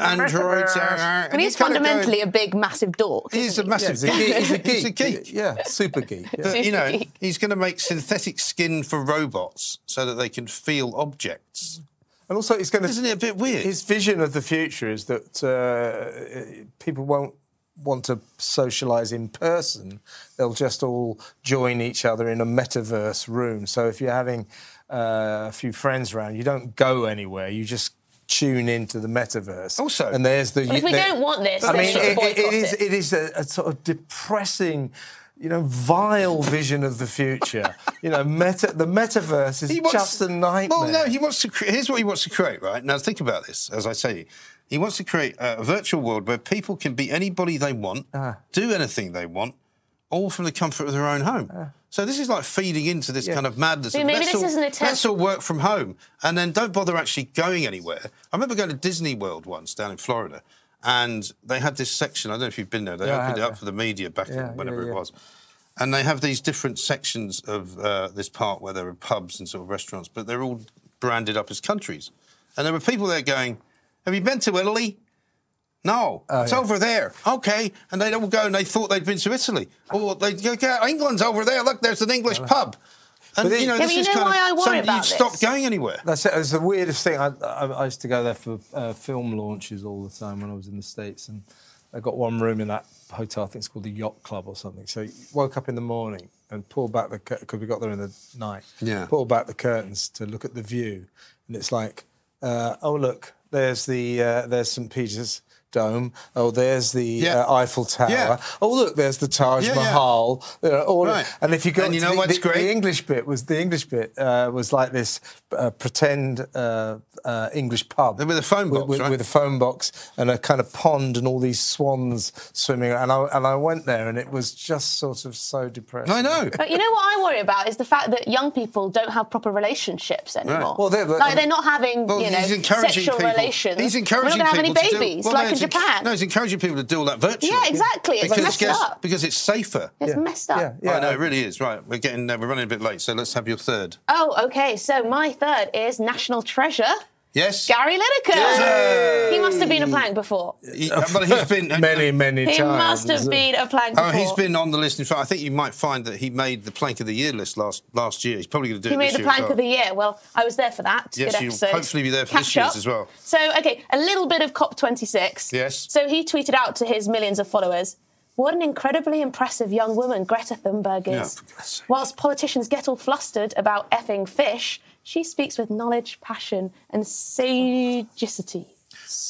androids. And he's fundamentally a big, massive dork. He's a isn't he? massive Yeah, he's, a geek. he's a geek. geek. Yeah, super geek. Yeah. But, you know, he's going to make synthetic skin for robots so that they can feel objects. And also, it's going to. Isn't it a bit weird? His vision of the future is that uh, people won't want to socialise in person. They'll just all join each other in a metaverse room. So if you're having uh, a few friends around, you don't go anywhere. You just tune into the metaverse. Also- and there's the. Well, if we there- don't want this, I mean, it, it- it is. it. It is a, a sort of depressing. You know, vile vision of the future. You know, meta, the metaverse is wants- just a nightmare. Well, no, he wants to. Cre- here's what he wants to create. Right now, think about this. As I say, he wants to create a, a virtual world where people can be anybody they want, Ah. do anything they want, all from the comfort of their own home. Ah. So this is like feeding into this kind of madness. Maybe of, let's this all, is an attempt- Let's all work from home, and then don't bother actually going anywhere. I remember going to Disney World once down in Florida, and they had this section. I don't know if you've been there. They Yeah, I opened it up yeah. for the media back Yeah, in whenever yeah, it was. And they have these different sections of uh, this park where there are pubs and sort of restaurants, but they're all branded up as countries. And there were people there going, Have you been to Italy? No, it's Oh, yeah. over there. Okay. And they'd all go and they thought they'd been to Italy. Or they'd go, "Yeah, England's over there. Look, there's an English pub. And, But it- you know, Yeah, this you is know kind why I of worry something about you'd stop this? going anywhere. That's it. It's the weirdest thing. I, I, I used to go there for uh, film launches all the time when I was in the States, and I got one room in that hotel. I think it's called the Yacht Club or something. So you woke up in the morning and pulled back the because we got there in the night. Yeah. Pulled back the curtains to look at the view, and it's like, uh, oh look, there's the uh, there's St Peter's. Dome. Oh, there's the Yeah. uh, Eiffel Tower. Yeah. Oh, look, there's the Taj Yeah, yeah. Mahal. You know, all Right. And if you go, And you to know the, what's the, great? The English bit was the English bit uh, was like this uh, pretend uh, uh, English pub With a phone box, with, with, right? with a phone box and a kind of pond and all these swans swimming. And I and I went there and it was just sort of so depressing. I know. But you know what I worry about is the fact that young people don't have proper relationships anymore. Well, they're- like they're not having, Well, you know, sexual people. relations. He's encouraging We're not gonna have any to do- babies well, like no, it's Japan. No, he's encouraging people to do all that virtually. Yeah, exactly. It's because, messed guess- up. because it's safer. it's messed up. Yeah, yeah. I know it really is. Right, we're getting uh, we're running a bit late, so let's have your third. Oh, okay. So my third is national treasure, Yes, Gary Lineker. Yay! He must have been a plank before. He, uh, but he's been many, many He times. He must have been a plank Oh, he's been on the list. In fact, I think you might find that he made the plank of the year list last last year. He's probably going to do He it made this the year plank well. of the year. Well, I was there for that. Yes, Good you'll episode. hopefully be there for this Catch year's up. as well. So, okay, a little bit of COP26. Yes. So he tweeted out to his millions of followers, what an incredibly impressive young woman Greta Thunberg is. for God's sake. Whilst politicians get all flustered about effing fish, she speaks with knowledge, passion, and sagacity.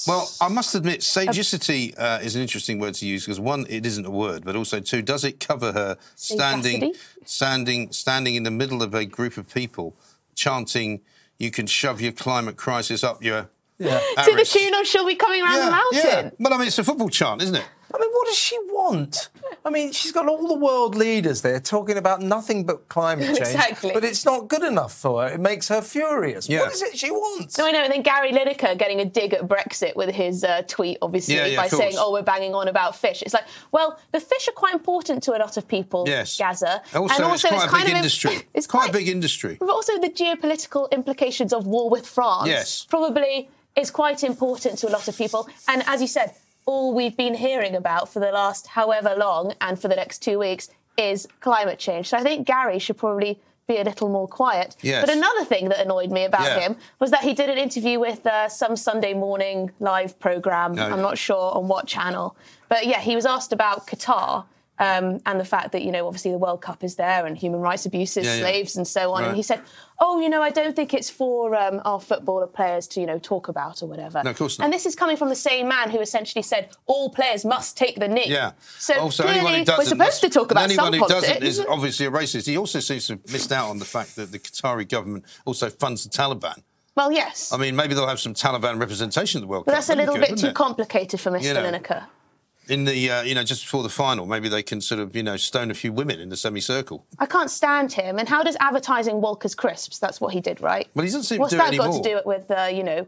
Well, I must admit, sagacity uh, is an interesting word to use because one, it isn't a word, but also two, does it cover her standing, standing, standing in the middle of a group of people, chanting, "You can shove your climate crisis up your." Yeah. *laughs* To the arse." tune of She'll Be Coming Round the Mountain. yeah. But I mean, it's a football chant, isn't it? I mean, what does she want? I mean, she's got all the world leaders there talking about nothing but climate *laughs* change. Exactly. But it's not good enough for her. It makes her furious. Yeah. What is it she wants? So I know, and then Gary Lineker getting a dig at Brexit with his uh, tweet, obviously, Yeah, yeah, by saying, "Oh, we're banging on about fish." It's like, well, the fish are quite important to a lot of people, Yes. Gaza, Also, and also, it's quite a kind big of im- industry. *laughs* it's quite a big industry. But also the geopolitical implications of war with France. Yes. probably is quite important to a lot of people. And as you said, all we've been hearing about for the last however long and for the next two weeks is climate change. So I think Gary should probably be a little more quiet. Yes. But another thing that annoyed me about Yeah. him was that he did an interview with uh, some Sunday morning live program. Oh, I'm yeah. not sure on what channel, but yeah, he was asked about Qatar. Um, and the fact that you know obviously the World Cup is there and human rights abuses, Yeah, yeah. slaves and so on, Right. and he said, "Oh, you know, I don't think it's for um, our footballer players to you know talk about or whatever." No, of course not. And this is coming from the same man who essentially said all players must take the knee. Yeah. So also, clearly anyone who we're supposed to talk about anyone who politics. doesn't is obviously a racist. He also seems to have missed out on the fact that the Qatari government also funds the Taliban. Well, yes. I mean, maybe they'll have some Taliban representation at the World but Cup. that's a little good, bit too it? complicated for Mr. You know. Lineker. In the, uh, you know, just before the final, maybe they can sort of, you know, stone a few women in the semicircle. I can't stand him. And how does advertising Walker's crisps? That's what he did, right? Well, he doesn't seem to What's do that it got to do it with, uh, you know,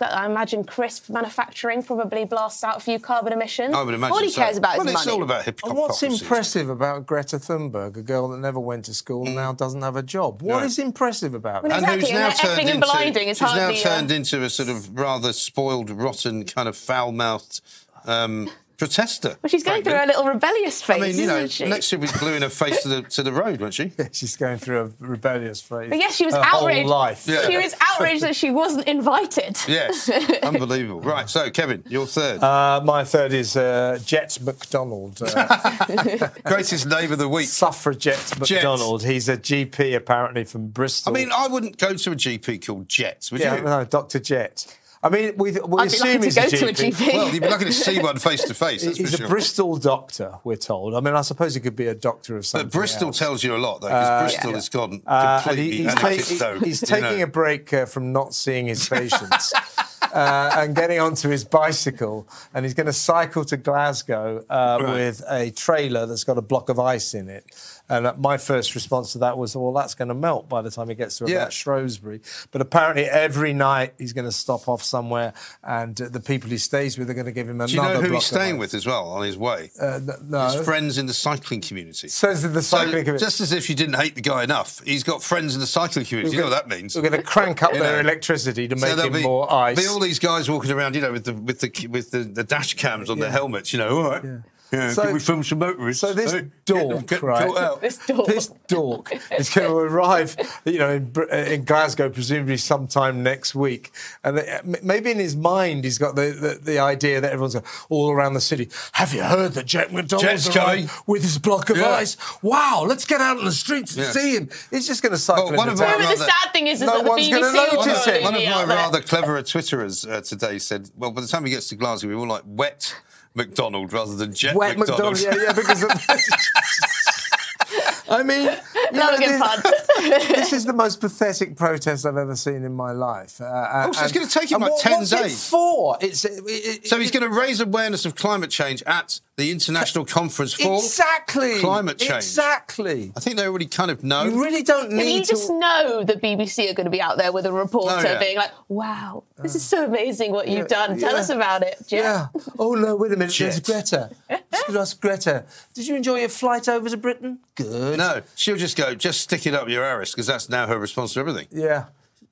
I imagine crisp manufacturing probably blasts out a few carbon emissions. I would imagine All he so. cares about well, is it's money. all about And hypocrisy. what's impressive about Greta Thunberg, a girl that never went to school and now doesn't have a job? What is Right. impressive about Well, that? and who's and now they're turned effing and into, blinding is she's now hardly, uh, turned into a sort of rather spoiled, rotten, kind of foul-mouthed um, protester. But she's going frankly. through her little rebellious phase, I mean, you know, isn't she? next year we're gluing her face to the to the road, won't she? She's going through a rebellious phase. But yes, she was her whole outraged. life. Yeah. She was outraged that she wasn't invited. Yes, *laughs* unbelievable. Right, so Kevin, your third Uh, my third is uh, Jet McDonald, uh, *laughs* greatest name of the week. suffragette McDonald. He's a GP apparently from Bristol. I mean, I wouldn't go to a GP called Jets, would yeah, you? no, Dr. Jet. I mean, we, we I'd be lucky assume to he's go a to a GP. GP. Well, you'd be lucky to see one face to face. He's for a sure. Bristol doctor, we're told. I mean, I suppose he could be a doctor of something. But Bristol else. tells you a lot, though, because Bristol yeah. has gone Uh, and completely he- he's, ta- anarchist. he's taking a break uh, from not seeing his patients *laughs* uh, and getting onto his bicycle, and he's going to cycle to Glasgow uh, Right. with a trailer that's got a block of ice in it. And my first response to that was, well, that's going to melt by the time he gets to Yeah. about Shrewsbury. But apparently, every night he's going to stop off somewhere, and uh, the people he stays with are going to give him another Do you know who he's staying with as well on his way? Uh, no. His friends in the cycling community. In the So, cycling community. just as if you didn't hate the guy enough, he's got friends in the cycling community. You know what that means? We're going to crank up their know. electricity to So make him be, more ice. be all these guys walking around, you know, with the with the with the, the dash cams on their helmets. You know, all right. Yeah. So- can we film some motorists? So this Hey, get them- dork, get them right? out. This dork. This dork is going *laughs* to arrive, you know, in, uh, in Glasgow, presumably sometime next week. And maybe in his mind, he's got the, the, the idea that everyone's going, all around the city. Have you heard that Jack McDonald's Jet's arrived coming." with his block of Yeah. ice? Wow, let's get out on the streets and Yeah. see him. He's just going to cycle Well, one into of town. my But the rather- sad thing is, is No that the one's gonna BBC will notice put it. One of TV my rather cleverer Twitterers uh, today said, "Well, by the time he gets to Glasgow, we're all like wet McDonald rather than jet Wet McDonald." McDonald, yeah, yeah, because of. *laughs* *laughs* I mean, Not know, a good this, *laughs* this is the most pathetic protest I've ever seen in my life. Uh, Oh, so it's gonna take him like what- 10 what's it days? for? It's it, it, So he's going to raise awareness of climate change at the International Conference for exactly Climate Change. Exactly. I think they already kind of know. You really don't Can you need just to. know the BBC are going to be out there with a reporter Oh, yeah. being like, wow, this is so amazing what you've done. Tell yeah. us about it, Jet. Yeah. Oh no! Wait a minute. There's Greta. Just ask Greta. Did you enjoy your flight over to Britain? Good. No, she'll just go, just stick it up your arse, because that's now her response to everything. Yeah.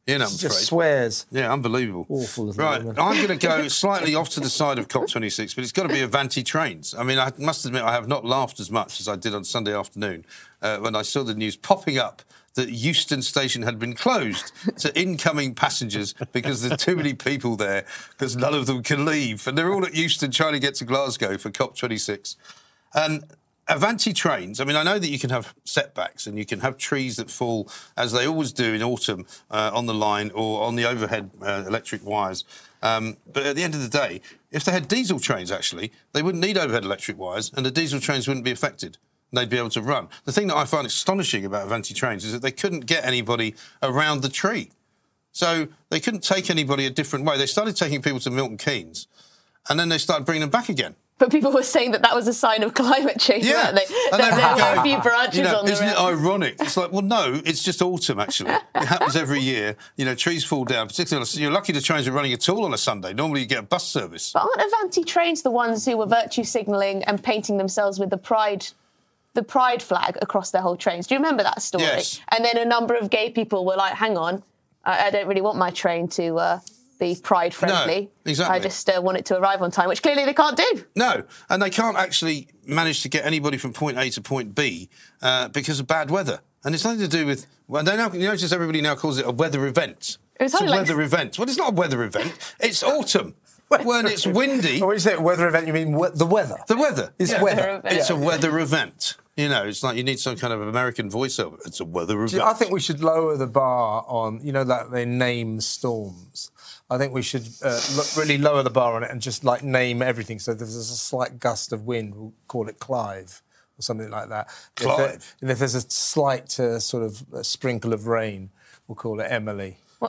Know, I'm She afraid. just swears. Yeah, unbelievable. Awful Right. I'm going to go *laughs* slightly off to the side of COP26, but it's got to be Avanti trains. I mean, I must admit, I have not laughed as much as I did on Sunday afternoon uh, when I saw the news popping up that Euston Station had been closed to incoming passengers because there's too many people there because none of them can leave. And they're all at Euston trying to get to Glasgow for COP26. And Avanti trains, I mean, I know that you can have setbacks and you can have trees that fall, as they always do in autumn, uh, on the line or on the overhead uh, electric wires. Um, but at the end of the day, if they had diesel trains, actually, they wouldn't need overhead electric wires and the diesel trains wouldn't be affected. They'd be able to run. The thing that I find astonishing about Avanti trains is that they couldn't get anybody around the tree. So they couldn't take anybody a different way. They started taking people to Milton Keynes and then they started bringing them back again. But people were saying that that was a sign of climate change, Yeah. weren't they? And That there were a few branches you know, on the Isn't it ironic? It's like, well, no, it's just autumn, actually. It happens every year. You know, trees fall down, particularly on a, you're lucky the trains are running at all on a Sunday. Normally you get a bus service. But aren't Avanti trains the ones who were virtue signalling and painting themselves with the pride, the pride flag across their whole trains? Do you remember that story? Yes. And then a number of gay people were like, "Hang on, I, I don't really want my train to uh, be pride friendly. exactly. I just uh, want it to arrive on time," which clearly they can't do. No, and they can't actually manage to get anybody from point A to point B uh, because of bad weather. And it's nothing to do with, well, they now, you notice everybody now calls it a weather event. It was it's a like- weather event. Well, it's not a weather event. It's autumn. *laughs* when it's windy, Oh, when you say weather event, you mean we- the weather? the weather. It's Yeah. weather. It's a weather event. You know, it's like you need some kind of American voiceover. It's a weather event. I think we should lower the bar on, you know, that they name storms. I think we should uh, lo- really lower the bar on it and just like name everything. So if there's a slight gust of wind, we'll call it Clive or something like that. If there- Clive. and if there's a slight uh, sort of uh, sprinkle of rain, we'll call it Emily. A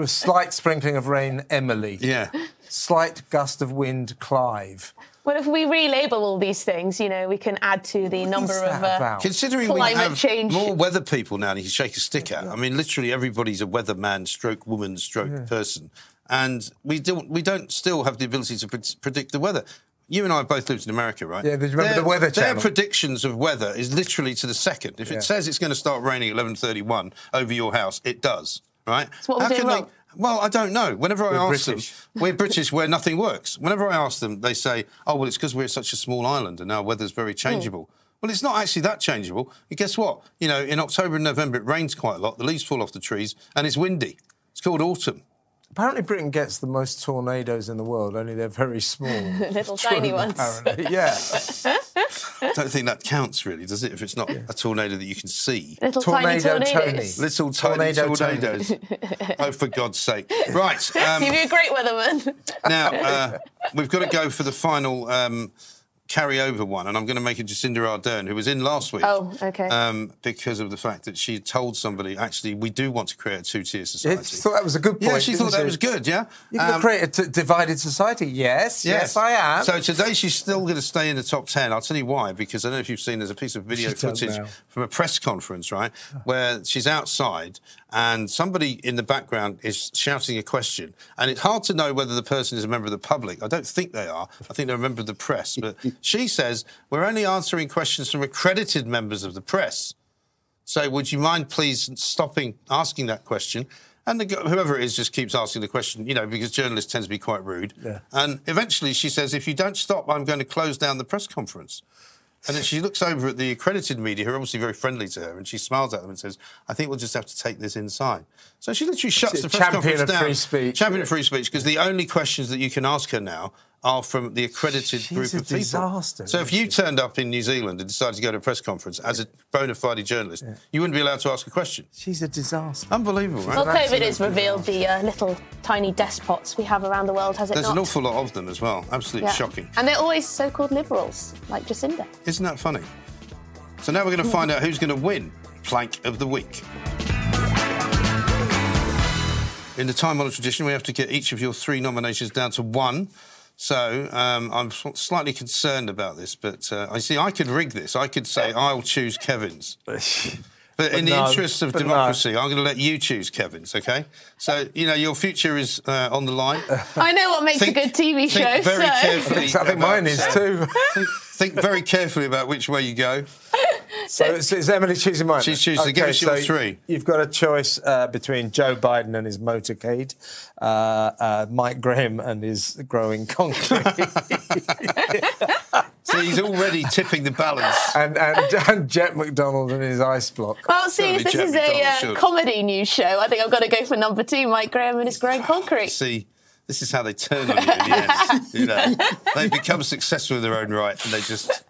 Uh, slight sprinkling of rain, Emily. Yeah. Slight gust of wind, Clive. Well, if we relabel all these things, you know, we can add to the number of. Uh, about? Considering we have change. more weather people now, and you can shake a stick at. I mean, literally everybody's a weatherman, stroke woman, stroke person, and we don't we don't still have the ability to pre- predict the weather. You and I both lived in America, right? Yeah, but remember Their- the Weather channel. Their predictions of weather is literally to the second. If Yeah. it says it's going to start raining at eleven thirty-one over your house, it does, right? So what we're doing can they- wrong? Well, I don't know. Whenever I We're ask British. them, we're *laughs* British where nothing works. Whenever I ask them, they say, "Oh, well, it's because we're such a small island and our weather's very hmm. changeable." Well, it's not actually that changeable. And guess what? You know, in October and November it rains quite a lot. The leaves fall off the trees and it's windy. It's called autumn. Apparently, Britain gets the most tornadoes in the world, only they're very small. *laughs* Little tiny ones. Apparently, yeah. I don't think that counts really, does it? If it's not a tornado that you can see. Little tiny Tornado tornadoes. Little tiny Tornado tornadoes. oh, for God's sake! *laughs* Right. Um, You'd be a great weatherman. now uh, we've got to go for the final um, carryover one, and I'm going to make it Jacinda Ardern, who was in last week. Oh, okay. Um, because of the fact that she told somebody, actually, we do want to create a two-tier Yeah, society. she thought that was a good point. yeah, she didn't thought that was good. Yeah. You can Um, create a t- divided society. Yes, yes, I am. So today she's still going to stay in the top 10. I'll tell you why, because I don't know if you've seen there's a piece of video She footage from a press conference, right, where she's outside and somebody in the background is shouting a question. And it's hard to know whether the person is a member of the public. I don't think they are. I think they're a member of the press. But *laughs* she says, We're only answering questions from accredited members of the press. So would you mind please stopping asking that question? And the, whoever it is just keeps asking the question, you know, because journalists tend to be quite rude. Yeah. And eventually she says, if you don't stop, I'm going to close down the press conference. And then she looks over at the accredited media, who are obviously very friendly to her, and she smiles at them and says, I think we'll just have to take this inside. So she literally shuts the press champion conference of down. free speech. Champion of free speech, because the only questions that you can ask her now are from the accredited She's group a of people. disaster, so if isn't you turned up in New Zealand and decided to go to a press conference as a bona fide journalist, you wouldn't be allowed to ask a question. She's a disaster. Unbelievable, right? Well, an COVID has absolute revealed the uh, little tiny despots we have around the world, has it There's not? an awful lot of them as well. Absolutely Yeah. shocking. And they're always so-called liberals, like Jacinda. Isn't that funny? So now we're going to find out who's going to win Plank of the Week. In the time honoured tradition, we have to get each of your three nominations down to one. So um, I'm slightly concerned about this, but uh, I see I could rig this. I could say I'll choose Kevin's. *laughs* But, in the no, interests of but no. democracy, I'm going to let you choose Kevin's, okay? So, you know, your future is uh, on the line. *laughs* I know what makes Think- a good TV think show. very so. carefully *laughs* I think mine is too. think, think very carefully about which way you go. So it's, it's Emily choosing mine. She's choosing- give us your so three. You've got a choice uh, between Joe Biden and his motorcade, uh, uh, Mike Graham and his growing concrete, *laughs* So he's already tipping the balance. and, and, and Jet McDonald and his ice block. Well, seeing as Certainly this is Jeff a uh, should. comedy news show, I think I've got to go for number two, Mike Graham and his growing concrete. See, this is how they turn on you in the end. You know, *laughs* they become successful in their own right, and they just,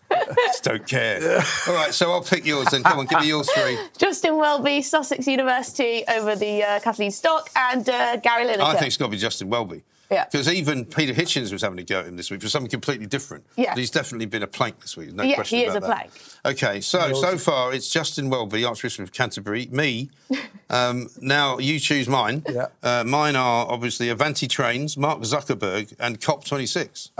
just don't care. All right, so I'll pick yours. Then come on, give me your three. *laughs* Justin Welby, Sussex University over the uh, Kathleen Stock, and uh, Gary Lineker. I think it's got to be Justin Welby. Yeah. Because even Peter Hitchens was having a go at him this week for something completely different. Yeah. But he's definitely been a plank this week. No Yeah, question he is about a that. plank. Okay, so so far it's Justin Welby, Archbishop of Canterbury, me. *laughs* Um, now you choose mine. Yeah. Uh, mine are obviously Avanti Trains, Mark Zuckerberg, and COP26.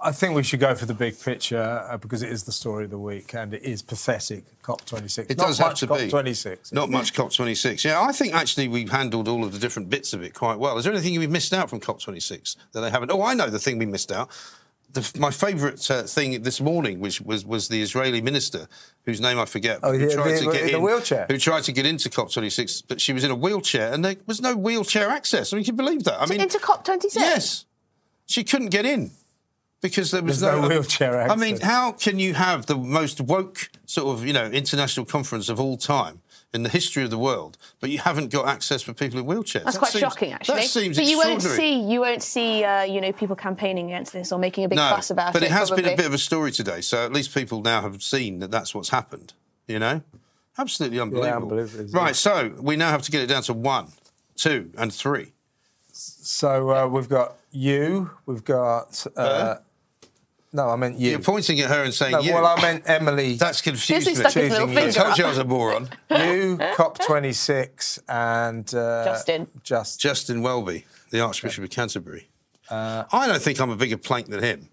I think we should go for the big picture uh, because it is the story of the week and it is pathetic. COP26. It Not does much have to be. COP26. Not much COP26. Yeah, I think actually we've handled all of the different bits of it quite well. Is there anything we've missed out from COP26 that they haven't? Oh, I know the thing we missed out. The, my favourite uh, thing this morning, which was was the Israeli minister, whose name I forget, Oh, who yeah, tried the- to get in the wheelchair. who tried to get into COP26, but she was in a wheelchair, and there was no wheelchair access. I mean, can you believe that? I mean, Into COP26? Yes, she couldn't get in because there was There's no wheelchair Access. I mean, how can you have the most woke sort of you know international conference of all time in the history of the world, but you haven't got access for people in wheelchairs? That's That quite seems- shocking, actually. That seems but you won't see, you won't see, uh, you know, people campaigning against this or making a big no, fuss about but it. But it has been a bit of a story today, so at least people now have seen that that's what's happened. You know, absolutely unbelievable. unbelievable, Right, yeah. so we now have to get it down to one, two, and three. So uh, we've got you, we've got uh, No, I meant you. You're pointing at her and saying no, you. well, I meant Emily. That's confused Disney me. stuck his you. I told you I was a moron. *laughs* you, COP26, and uh, Justin. Just, Justin Welby, the Archbishop of Canterbury. I don't think I'm a bigger plank than him.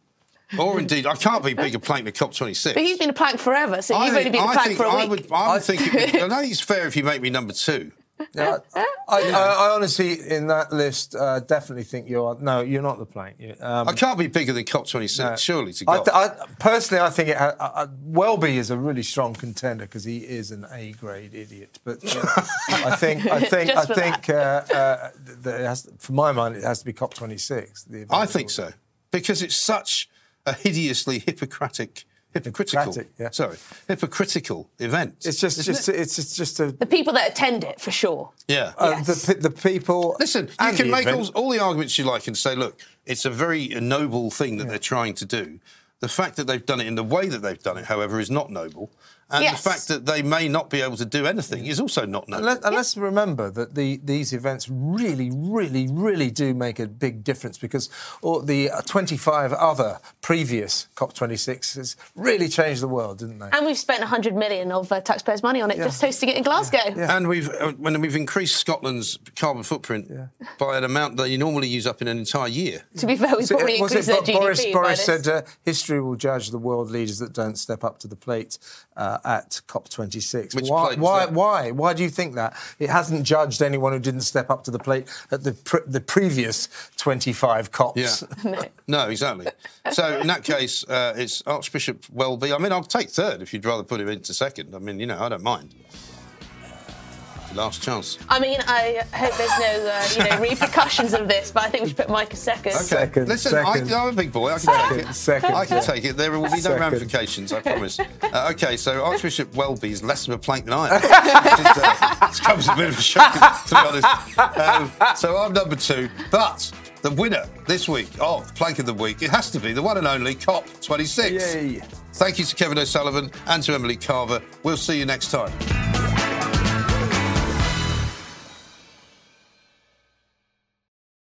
Or indeed, I can't be a bigger plank than COP26. But he's been a plank forever, so I you've only been a plank think for a I week. would, I would think, it'd be, I don't think it's fair if you make me number two. Yeah, I, I, I honestly, in that list, uh, definitely think you're. No, you're not the plank. You- Um, I can't be bigger than COP26, no. surely, to I, th- I, personally, I think it ha- I, I, Welby is a really strong contender because he is an A-grade idiot. But uh, I think, I *laughs* think, I for think, uh, uh, that it has, for my mind, it has to be COP26. the I think so. Because it's such a hideously hypocritic, hypocritical, Hippocratic, yeah. sorry, hypocritical event. It's just, just, it's just, just a. the people that attend it, for sure. yeah. Uh, Yes. the, the people. Listen, you can make all, all the arguments you like and say, look, it's a very noble thing that they're trying to do. The fact that they've done it in the way that they've done it, however, is not noble. And Yes. the fact that they may not be able to do anything is also not known. Let, let's remember that the, these events really, really, really do make a big difference because all the uh, 25 other previous COP26s really changed the world, didn't they? And we've spent 100 million of uh, taxpayers' money on it just hosting it in Glasgow. And we've uh, when we've increased Scotland's carbon footprint by an amount that you normally use up in an entire year. To be fair, we've So, uh, probably was increased it their Bo- GDP Boris, by Boris this. said uh, history will judge the world leaders that don't step up to the plate uh, at COP26. Which why, plate why, that? why? Why do you think that? It hasn't judged anyone who didn't step up to the plate at the, pre- the previous 25 COPs. Yeah. *laughs* no, exactly. So in that case, uh, it's Archbishop Welby. I mean, I'll take third if you'd rather put him into second. I mean, you know, I don't mind. Last chance. I mean, I hope there's no uh, you know repercussions of this, but I think we should put Mike as second. Okay. Second, Listen, second. I, I'm a big boy. I can Second, take it. second, I can yeah. take it. There will be no Second. ramifications, I promise. Uh, okay, so Archbishop Welby is less of a plank than I am. *laughs* It, uh, it comes a bit of a shock, to be honest. Um, so I'm number two. But the winner this week of Plank of the Week, it has to be the one and only COP26. Yay. Thank you to Kevin O'Sullivan and to Emily Carver. We'll see you next time.